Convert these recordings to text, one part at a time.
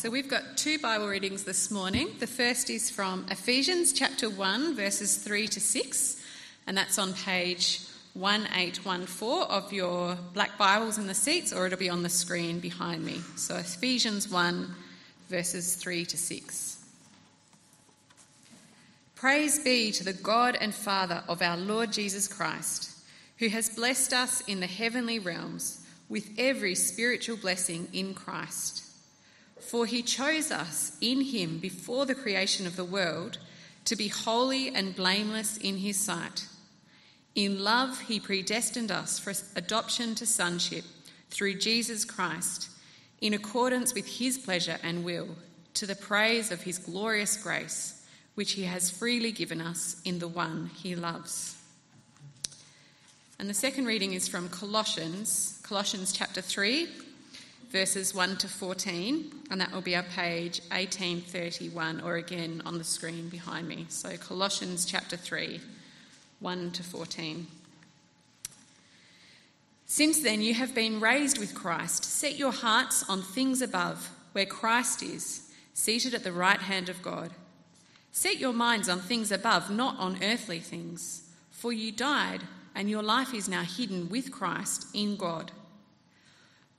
So we've got two Bible readings this morning. The first is from Ephesians chapter 1, verses 3 to 6, and that's on page 1814 of your black Bibles in the seats, or it'll be on the screen behind me. So Ephesians 1, verses 3 to 6. Praise be to the God and Father of our Lord Jesus Christ, who has blessed us in the heavenly realms with every spiritual blessing in Christ. For he chose us in him before the creation of the world to be holy and blameless in his sight. In love, he predestined us for adoption to sonship through Jesus Christ, in accordance with his pleasure and will, to the praise of his glorious grace, which he has freely given us in the one he loves. And the second reading is from Colossians, Colossians chapter 3, verses 1 to 14, and that will be our page 1831, or again on the screen behind me. So, Colossians chapter 3, 1 to 14. Since then, you have been raised with Christ. Set your hearts on things above, where Christ is, seated at the right hand of God. Set your minds on things above, not on earthly things. For you died, and your life is now hidden with Christ in God.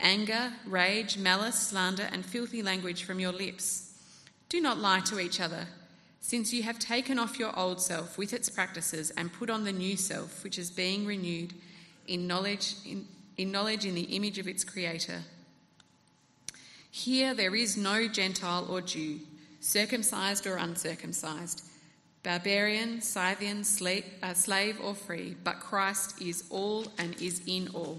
anger, rage, malice, slander, and filthy language from your lips. Do not lie to each other, since you have taken off your old self with its practices and put on the new self, which is being renewed in knowledge in, in knowledge in the image of its creator. Here there is no Gentile or Jew, circumcised or uncircumcised, barbarian, Scythian, slave, uh, slave or free, but Christ is all and is in all.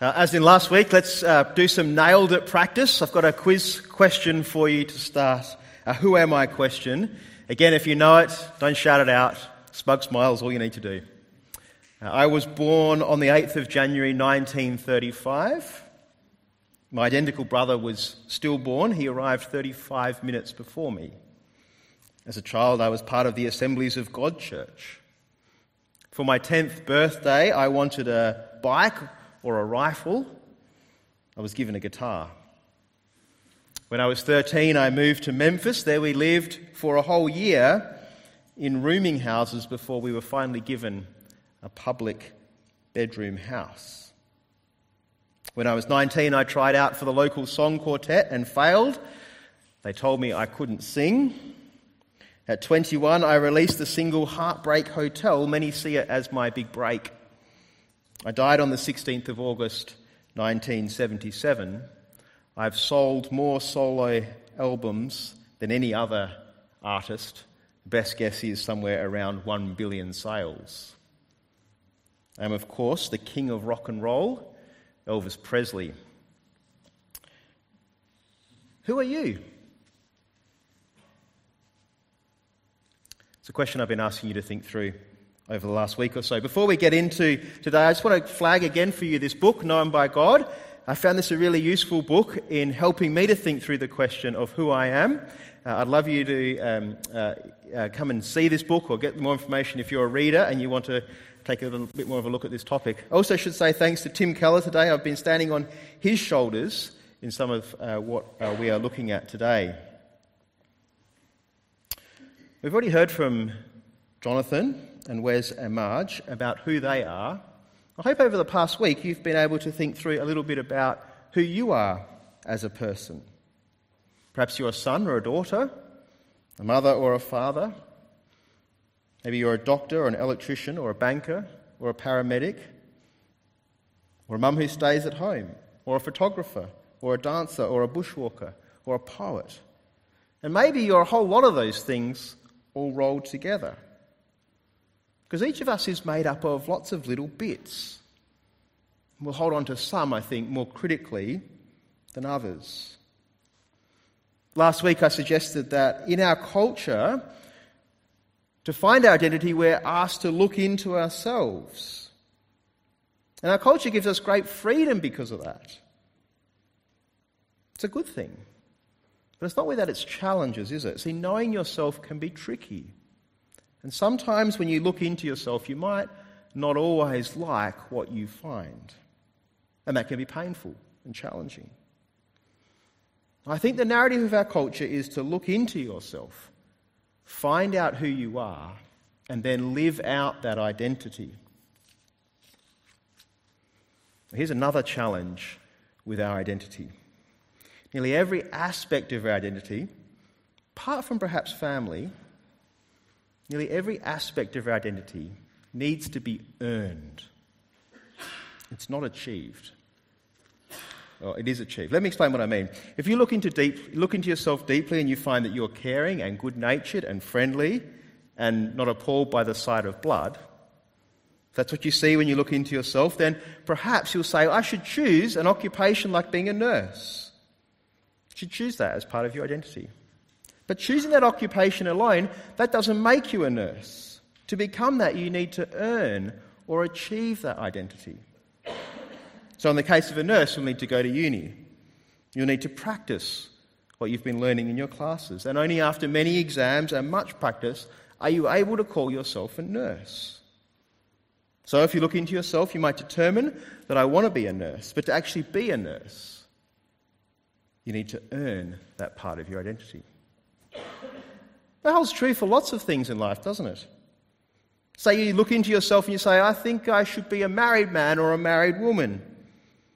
Uh, as in last week, let's uh, do some nailed it practice. I've got a quiz question for you to start. A who am I question. Again, if you know it, don't shout it out. Smug smiles, all you need to do. Uh, I was born on the 8th of January 1935. My identical brother was stillborn. He arrived 35 minutes before me. As a child, I was part of the Assemblies of God Church. For my 10th birthday, I wanted a bike or a rifle, I was given a guitar. When I was 13, I moved to Memphis. There we lived for a whole year in rooming houses before we were finally given a public bedroom house. When I was 19, I tried out for the local song quartet and failed. They told me I couldn't sing. At 21, I released the single Heartbreak Hotel. Many see it as my big break. I died on the 16th of August 1977. I've sold more solo albums than any other artist. Best guess is somewhere around 1 billion sales. I am, of course, the king of rock and roll, Elvis Presley. Who are you? It's a question I've been asking you to think through over the last week or so. Before we get into today, I just want to flag again for you this book, Known by God. I found this a really useful book in helping me to think through the question of who I am. Uh, I'd love you to um, uh, uh, come and see this book or get more information if you're a reader and you want to take a little bit more of a look at this topic. I also should say thanks to Tim Keller today. I've been standing on his shoulders in some of uh, what uh, we are looking at today. We've already heard from Jonathan and Wes and Marge about who they are, I hope over the past week you've been able to think through a little bit about who you are as a person. Perhaps you're a son or a daughter, a mother or a father, Maybe you're a doctor or an electrician or a banker or a paramedic or a mum who stays at home or a photographer or a dancer or a bushwalker or a poet. And maybe you're a whole lot of those things all rolled together. Because each of us is made up of lots of little bits. We'll hold on to some, I think, more critically than others. Last week I suggested that in our culture, to find our identity, we're asked to look into ourselves. And our culture gives us great freedom because of that. It's a good thing. But it's not without its challenges, is it? See, knowing yourself can be tricky. And sometimes when you look into yourself, you might not always like what you find. And that can be painful and challenging. I think the narrative of our culture is to look into yourself, find out who you are, and then live out that identity. Here's another challenge with our identity. Nearly every aspect of our identity, apart from perhaps family, nearly every aspect of our identity needs to be earned. It's not achieved. Well, it is achieved. Let me explain what I mean. If you look into, deep, look into yourself deeply and you find that you're caring and good natured and friendly and not appalled by the sight of blood, if that's what you see when you look into yourself, then perhaps you'll say, I should choose an occupation like being a nurse. You should choose that as part of your identity. But choosing that occupation alone, that doesn't make you a nurse. To become that, you need to earn or achieve that identity. So, in the case of a nurse, you'll need to go to uni. You'll need to practice what you've been learning in your classes. And only after many exams and much practice are you able to call yourself a nurse. So, if you look into yourself, you might determine that I want to be a nurse. But to actually be a nurse, you need to earn that part of your identity. That holds true for lots of things in life, doesn't it? Say you look into yourself and you say, I think I should be a married man or a married woman.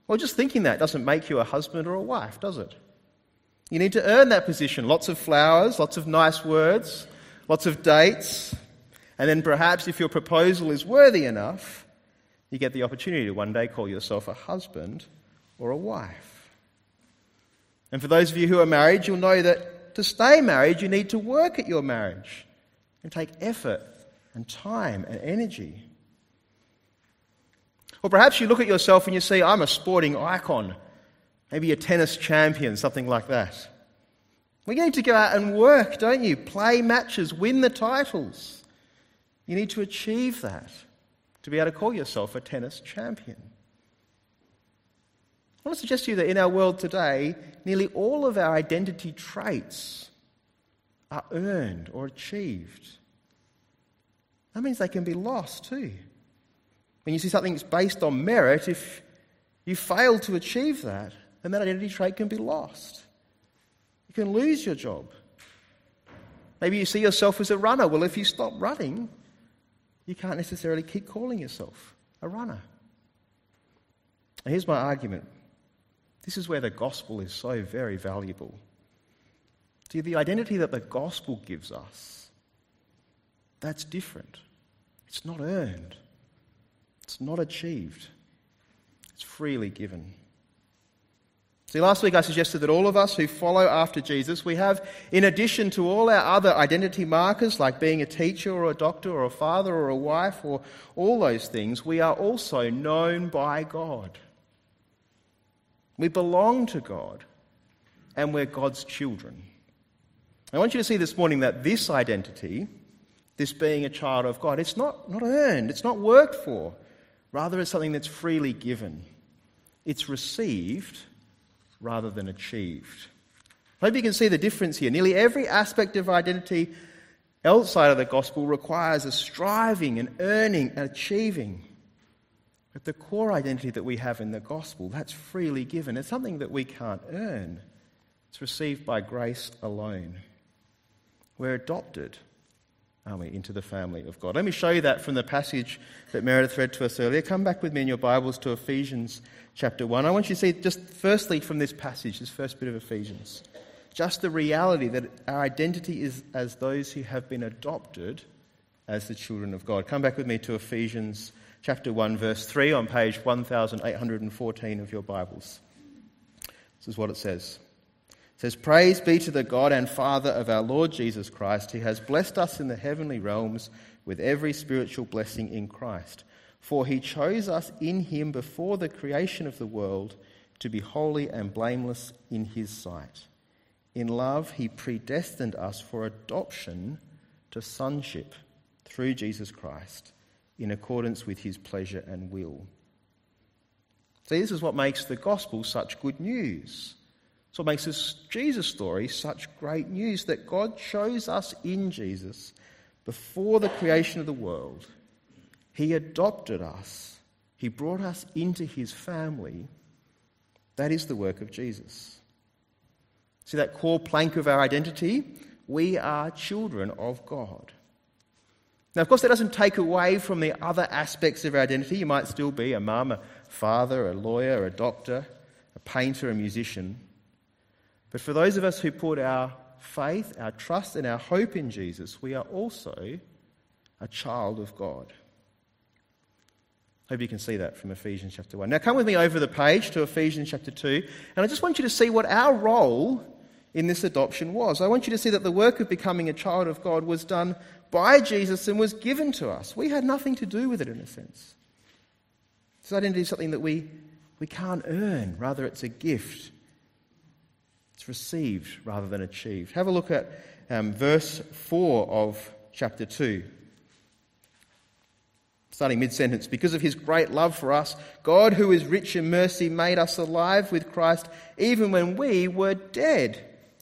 Well, just thinking that doesn't make you a husband or a wife, does it? You need to earn that position. Lots of flowers, lots of nice words, lots of dates. And then perhaps if your proposal is worthy enough, you get the opportunity to one day call yourself a husband or a wife. And for those of you who are married, you'll know that to stay married, you need to work at your marriage and take effort and time and energy. Or perhaps you look at yourself and you see, I'm a sporting icon, maybe a tennis champion, something like that. Well, you need to go out and work, don't you? Play matches, win the titles. You need to achieve that to be able to call yourself a tennis champion. I want to suggest to you that in our world today, nearly all of our identity traits are earned or achieved. That means they can be lost too. When you see something that's based on merit, if you fail to achieve that, then that identity trait can be lost. You can lose your job. Maybe you see yourself as a runner. Well, if you stop running, you can't necessarily keep calling yourself a runner. And here's my argument this is where the gospel is so very valuable. See, the identity that the gospel gives us, that's different. It's not earned. It's not achieved, it's freely given. See, last week I suggested that all of us who follow after Jesus, we have, in addition to all our other identity markers like being a teacher or a doctor or a father or a wife or all those things, we are also known by God. We belong to God and we're God's children. I want you to see this morning that this identity, this being a child of God, it's not, not earned, it's not worked for. Rather, it's something that's freely given. It's received rather than achieved. I hope you can see the difference here. Nearly every aspect of identity outside of the gospel requires a striving and earning and achieving. But the core identity that we have in the gospel, that's freely given. It's something that we can't earn. It's received by grace alone. We're adopted aren't we, into the family of God. Let me show you that from the passage that Meredith read to us earlier. Come back with me in your Bibles to Ephesians chapter 1. I want you to see, just firstly from this passage, this first bit of Ephesians, just the reality that our identity is as those who have been adopted as the children of God. Come back with me to Ephesians chapter 1, verse 3 on page 1814 of your Bibles. This is what it says. It says, Praise be to the God and Father of our Lord Jesus Christ, who has blessed us in the heavenly realms with every spiritual blessing in Christ. For he chose us in him before the creation of the world to be holy and blameless in his sight. In love, he predestined us for adoption to sonship through Jesus Christ in accordance with his pleasure and will. See, this is what makes the gospel such good news. It's what makes this Jesus story such great news that God chose us in Jesus before the creation of the world. He adopted us, He brought us into His family. That is the work of Jesus. See that core plank of our identity? We are children of God. Now, of course, that doesn't take away from the other aspects of our identity. You might still be a mum, a father, a lawyer, a doctor, a painter, a musician. But for those of us who put our faith, our trust, and our hope in Jesus, we are also a child of God. Hope you can see that from Ephesians chapter 1. Now, come with me over the page to Ephesians chapter 2, and I just want you to see what our role in this adoption was. I want you to see that the work of becoming a child of God was done by Jesus and was given to us. We had nothing to do with it in a sense. This identity is something that we, we can't earn, rather, it's a gift. It's received rather than achieved. Have a look at um, verse 4 of chapter 2. Starting mid sentence, because of his great love for us, God, who is rich in mercy, made us alive with Christ even when we were dead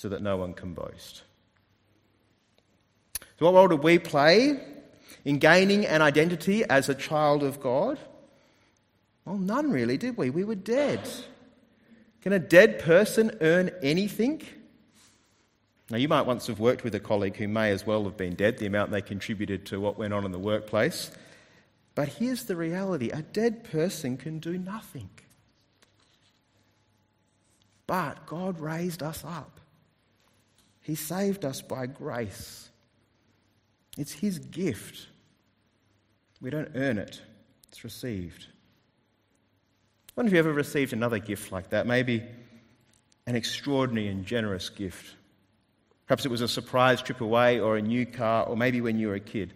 so that no one can boast. So, what role did we play in gaining an identity as a child of God? Well, none really, did we? We were dead. Can a dead person earn anything? Now, you might once have worked with a colleague who may as well have been dead, the amount they contributed to what went on in the workplace. But here's the reality a dead person can do nothing. But God raised us up. He saved us by grace. It's His gift. We don't earn it, it's received. I wonder if you ever received another gift like that, maybe an extraordinary and generous gift. Perhaps it was a surprise trip away, or a new car, or maybe when you were a kid,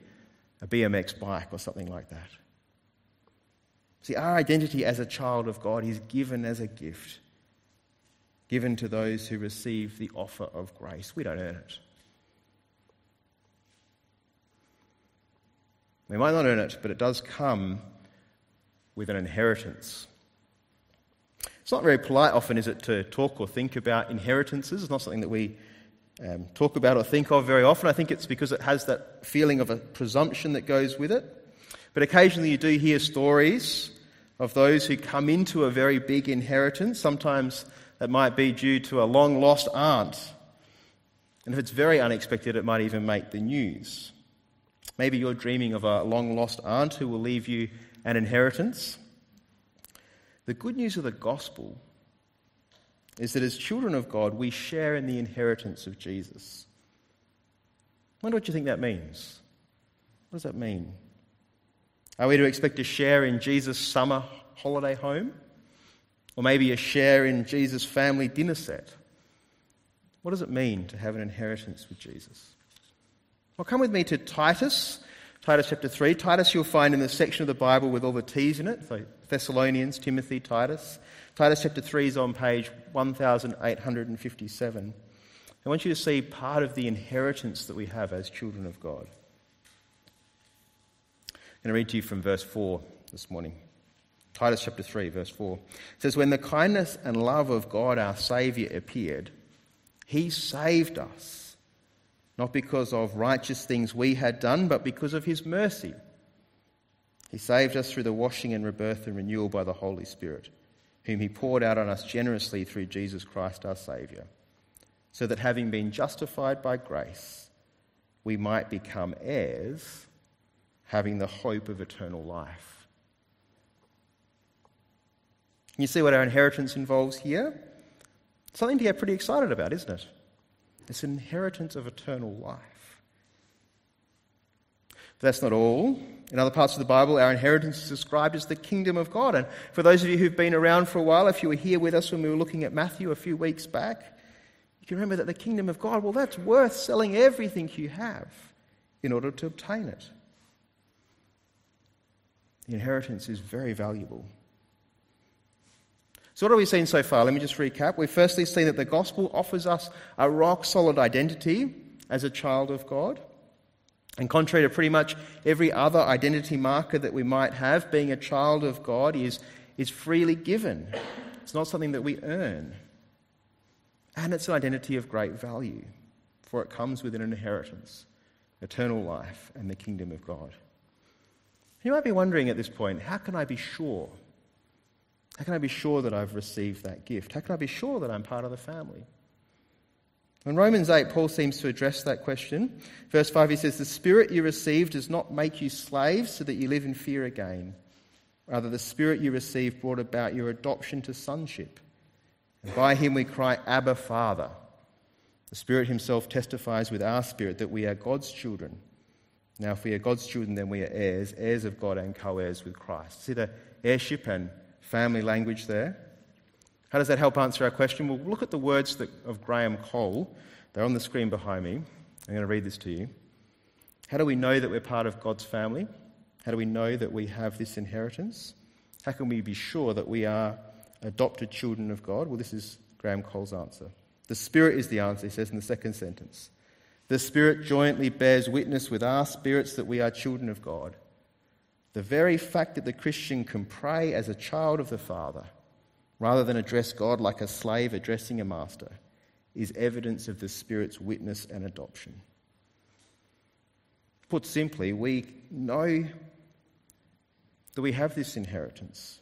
a BMX bike, or something like that. See, our identity as a child of God is given as a gift given to those who receive the offer of grace. We don't earn it. We might not earn it, but it does come with an inheritance. It's not very polite, often, is it, to talk or think about inheritances? It's not something that we um, talk about or think of very often. I think it's because it has that feeling of a presumption that goes with it. But occasionally you do hear stories of those who come into a very big inheritance. Sometimes it might be due to a long lost aunt. And if it's very unexpected, it might even make the news. Maybe you're dreaming of a long lost aunt who will leave you an inheritance. The good news of the gospel is that as children of God, we share in the inheritance of Jesus. I wonder what you think that means. What does that mean? Are we to expect to share in Jesus' summer holiday home? Or maybe a share in Jesus' family dinner set. What does it mean to have an inheritance with Jesus? Well, come with me to Titus, Titus chapter 3. Titus you'll find in the section of the Bible with all the T's in it, so Thessalonians, Timothy, Titus. Titus chapter 3 is on page 1857. I want you to see part of the inheritance that we have as children of God. I'm going to read to you from verse 4 this morning. Titus chapter 3, verse 4 says, When the kindness and love of God our Saviour appeared, he saved us, not because of righteous things we had done, but because of his mercy. He saved us through the washing and rebirth and renewal by the Holy Spirit, whom He poured out on us generously through Jesus Christ our Saviour, so that having been justified by grace, we might become heirs, having the hope of eternal life. You see what our inheritance involves here? Something to get pretty excited about, isn't it? It's an inheritance of eternal life. But that's not all. In other parts of the Bible, our inheritance is described as the kingdom of God. And for those of you who've been around for a while, if you were here with us when we were looking at Matthew a few weeks back, you can remember that the kingdom of God, well, that's worth selling everything you have in order to obtain it. The inheritance is very valuable. So, what have we seen so far? Let me just recap. We've firstly seen that the gospel offers us a rock solid identity as a child of God. And contrary to pretty much every other identity marker that we might have, being a child of God is, is freely given. It's not something that we earn. And it's an identity of great value, for it comes with an inheritance, eternal life, and the kingdom of God. You might be wondering at this point how can I be sure how can I be sure that I've received that gift? How can I be sure that I'm part of the family? In Romans 8, Paul seems to address that question. Verse 5, he says, The Spirit you received does not make you slaves so that you live in fear again. Rather, the Spirit you received brought about your adoption to sonship. And by him we cry, Abba, Father. The Spirit himself testifies with our spirit that we are God's children. Now, if we are God's children, then we are heirs, heirs of God and co heirs with Christ. See the heirship and family language there. How does that help answer our question? Well, look at the words that, of Graham Cole. They're on the screen behind me. I'm going to read this to you. How do we know that we're part of God's family? How do we know that we have this inheritance? How can we be sure that we are adopted children of God? Well, this is Graham Cole's answer. The Spirit is the answer, he says in the second sentence. The Spirit jointly bears witness with our spirits that we are children of God. The very fact that the Christian can pray as a child of the Father rather than address God like a slave addressing a master is evidence of the Spirit's witness and adoption. Put simply, we know that we have this inheritance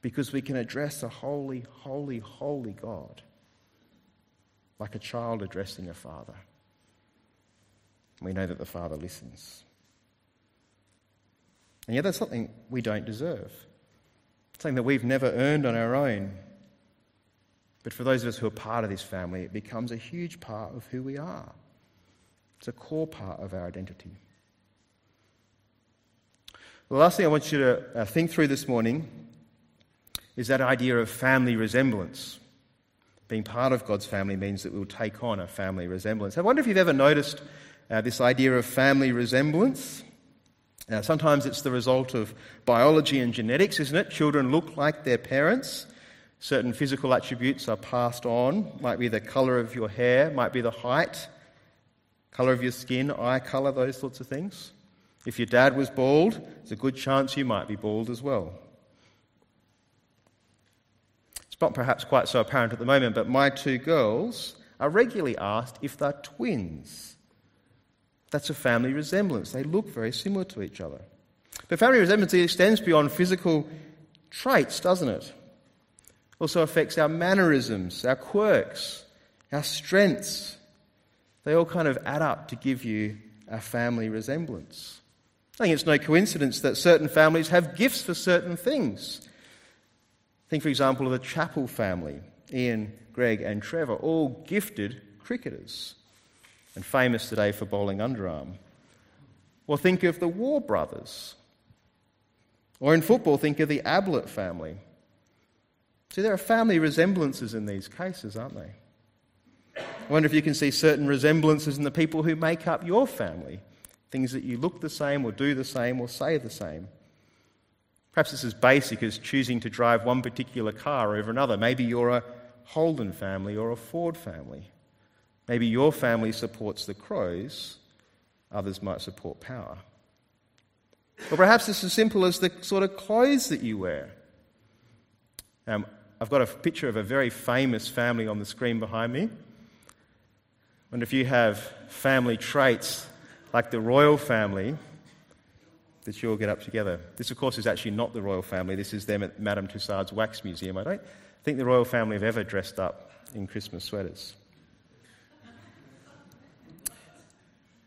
because we can address a holy, holy, holy God like a child addressing a father. We know that the Father listens. And yet, that's something we don't deserve, something that we've never earned on our own. But for those of us who are part of this family, it becomes a huge part of who we are. It's a core part of our identity. The last thing I want you to uh, think through this morning is that idea of family resemblance. Being part of God's family means that we'll take on a family resemblance. I wonder if you've ever noticed uh, this idea of family resemblance. Now, sometimes it's the result of biology and genetics, isn't it? Children look like their parents. Certain physical attributes are passed on. Might be the colour of your hair, might be the height, colour of your skin, eye colour, those sorts of things. If your dad was bald, there's a good chance you might be bald as well. It's not perhaps quite so apparent at the moment, but my two girls are regularly asked if they're twins. That's a family resemblance. They look very similar to each other. But family resemblance extends beyond physical traits, doesn't it? Also affects our mannerisms, our quirks, our strengths. They all kind of add up to give you a family resemblance. I think it's no coincidence that certain families have gifts for certain things. Think, for example, of the Chappell family Ian, Greg, and Trevor, all gifted cricketers and famous today for bowling underarm. Well, think of the Waugh brothers. Or in football, think of the Ablett family. See, there are family resemblances in these cases, aren't they? I wonder if you can see certain resemblances in the people who make up your family. Things that you look the same, or do the same, or say the same. Perhaps it's as basic as choosing to drive one particular car over another. Maybe you're a Holden family or a Ford family. Maybe your family supports the crows, others might support power. Or perhaps it's as simple as the sort of clothes that you wear. Um, I've got a picture of a very famous family on the screen behind me. I wonder if you have family traits like the royal family. that you all get up together. This, of course, is actually not the royal family. This is them at Madame Tussauds Wax Museum. I don't think the royal family have ever dressed up in Christmas sweaters.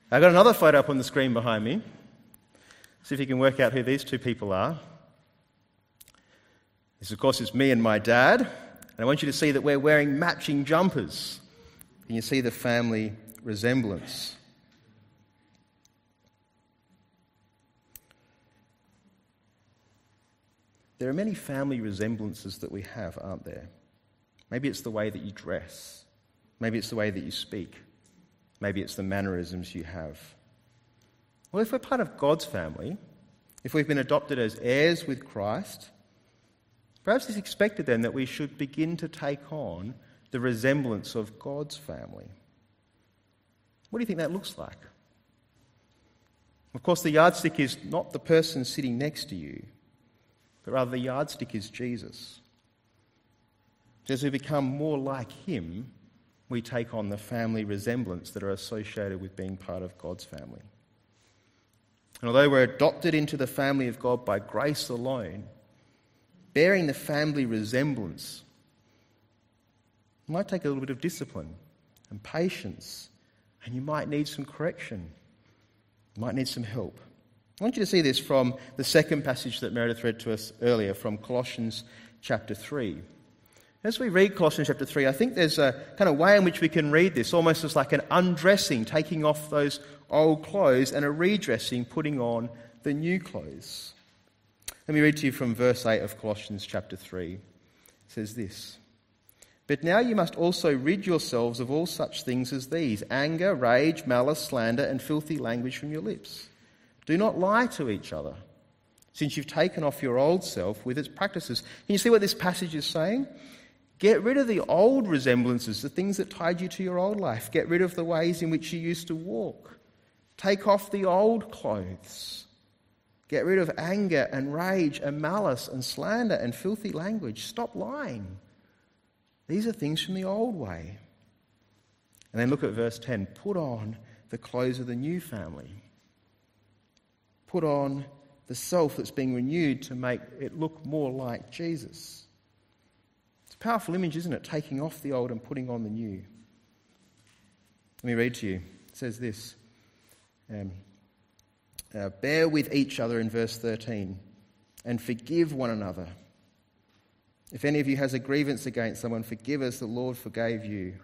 I've got another photo up on the screen behind me. See if you can work out who these two people are. This, of course, is me and my dad. And I want you to see that we're wearing matching jumpers. Can you see the family resemblance? There are many family resemblances that we have, aren't there? Maybe it's the way that you dress. Maybe it's the way that you speak. Maybe it's the mannerisms you have. Well, if we're part of God's family, if we've been adopted as heirs with Christ, perhaps it's expected then that we should begin to take on the resemblance of God's family. What do you think that looks like? Of course, the yardstick is not the person sitting next to you, but rather the yardstick is Jesus. As we become more like him, we take on the family resemblance that are associated with being part of God's family. And although we're adopted into the family of God by grace alone, bearing the family resemblance might take a little bit of discipline and patience, and you might need some correction. You might need some help. I want you to see this from the second passage that Meredith read to us earlier from Colossians chapter 3. As we read Colossians chapter 3, I think there's a kind of way in which we can read this almost as like an undressing, taking off those old clothes, and a redressing, putting on the new clothes. Let me read to you from verse 8 of Colossians chapter 3. It says this But now you must also rid yourselves of all such things as these anger, rage, malice, slander, and filthy language from your lips. Do not lie to each other, since you've taken off your old self with its practices. Can you see what this passage is saying? Get rid of the old resemblances, the things that tied you to your old life. Get rid of the ways in which you used to walk. Take off the old clothes. Get rid of anger and rage and malice and slander and filthy language. Stop lying. These are things from the old way. And then look at verse 10 put on the clothes of the new family. Put on the self that's being renewed to make it look more like Jesus a powerful image, isn't it? Taking off the old and putting on the new. Let me read to you. It says this um, uh, Bear with each other in verse 13 and forgive one another. If any of you has a grievance against someone, forgive as the Lord forgave you.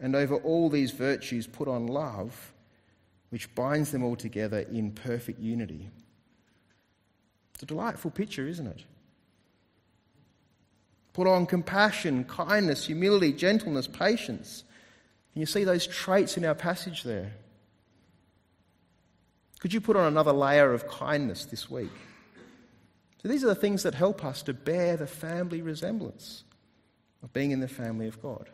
And over all these virtues, put on love, which binds them all together in perfect unity. It's a delightful picture, isn't it? Put on compassion, kindness, humility, gentleness, patience. Can you see those traits in our passage there? Could you put on another layer of kindness this week? So these are the things that help us to bear the family resemblance of being in the family of God.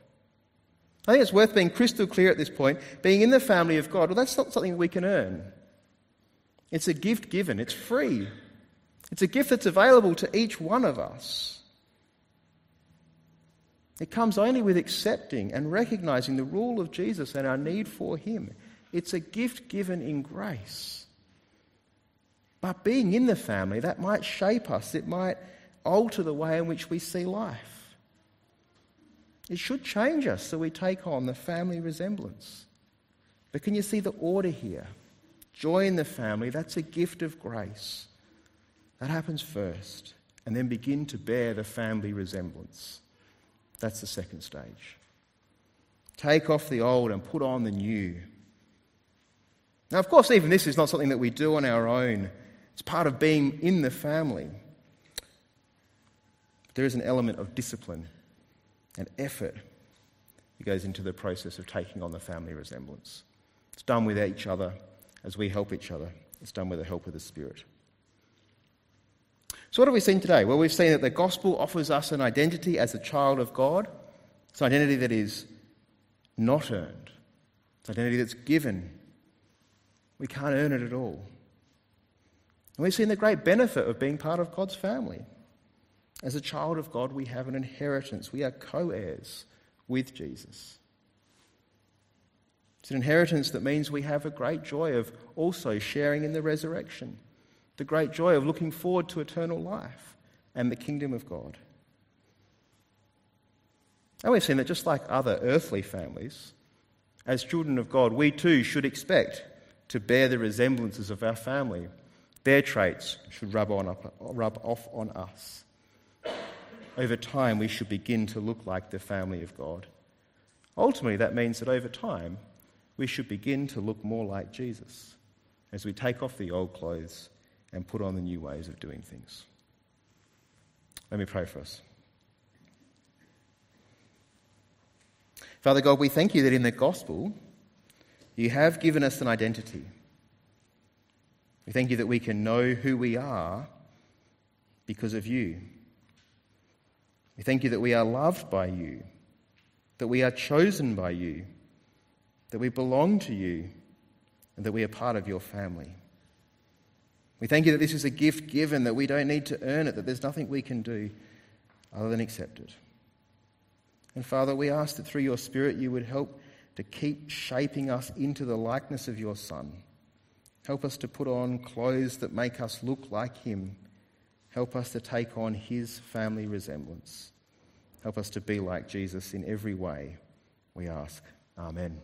I think it's worth being crystal clear at this point. Being in the family of God, well, that's not something we can earn. It's a gift given, it's free. It's a gift that's available to each one of us. It comes only with accepting and recognizing the rule of Jesus and our need for Him. It's a gift given in grace. But being in the family, that might shape us, it might alter the way in which we see life. It should change us so we take on the family resemblance. But can you see the order here? Join the family, that's a gift of grace. That happens first, and then begin to bear the family resemblance. That's the second stage. Take off the old and put on the new. Now, of course, even this is not something that we do on our own, it's part of being in the family. There is an element of discipline and effort that goes into the process of taking on the family resemblance. It's done with each other as we help each other, it's done with the help of the Spirit. So, what have we seen today? Well, we've seen that the gospel offers us an identity as a child of God. It's an identity that is not earned, it's an identity that's given. We can't earn it at all. And we've seen the great benefit of being part of God's family. As a child of God, we have an inheritance. We are co heirs with Jesus. It's an inheritance that means we have a great joy of also sharing in the resurrection the great joy of looking forward to eternal life and the kingdom of God. And we've seen that just like other earthly families, as children of God, we too should expect to bear the resemblances of our family. Their traits should rub, on up, rub off on us. Over time, we should begin to look like the family of God. Ultimately, that means that over time, we should begin to look more like Jesus as we take off the old clothes and put on the new ways of doing things. Let me pray for us. Father God, we thank you that in the gospel you have given us an identity. We thank you that we can know who we are because of you. We thank you that we are loved by you, that we are chosen by you, that we belong to you, and that we are part of your family. We thank you that this is a gift given, that we don't need to earn it, that there's nothing we can do other than accept it. And Father, we ask that through your Spirit you would help to keep shaping us into the likeness of your Son. Help us to put on clothes that make us look like him. Help us to take on his family resemblance. Help us to be like Jesus in every way, we ask. Amen.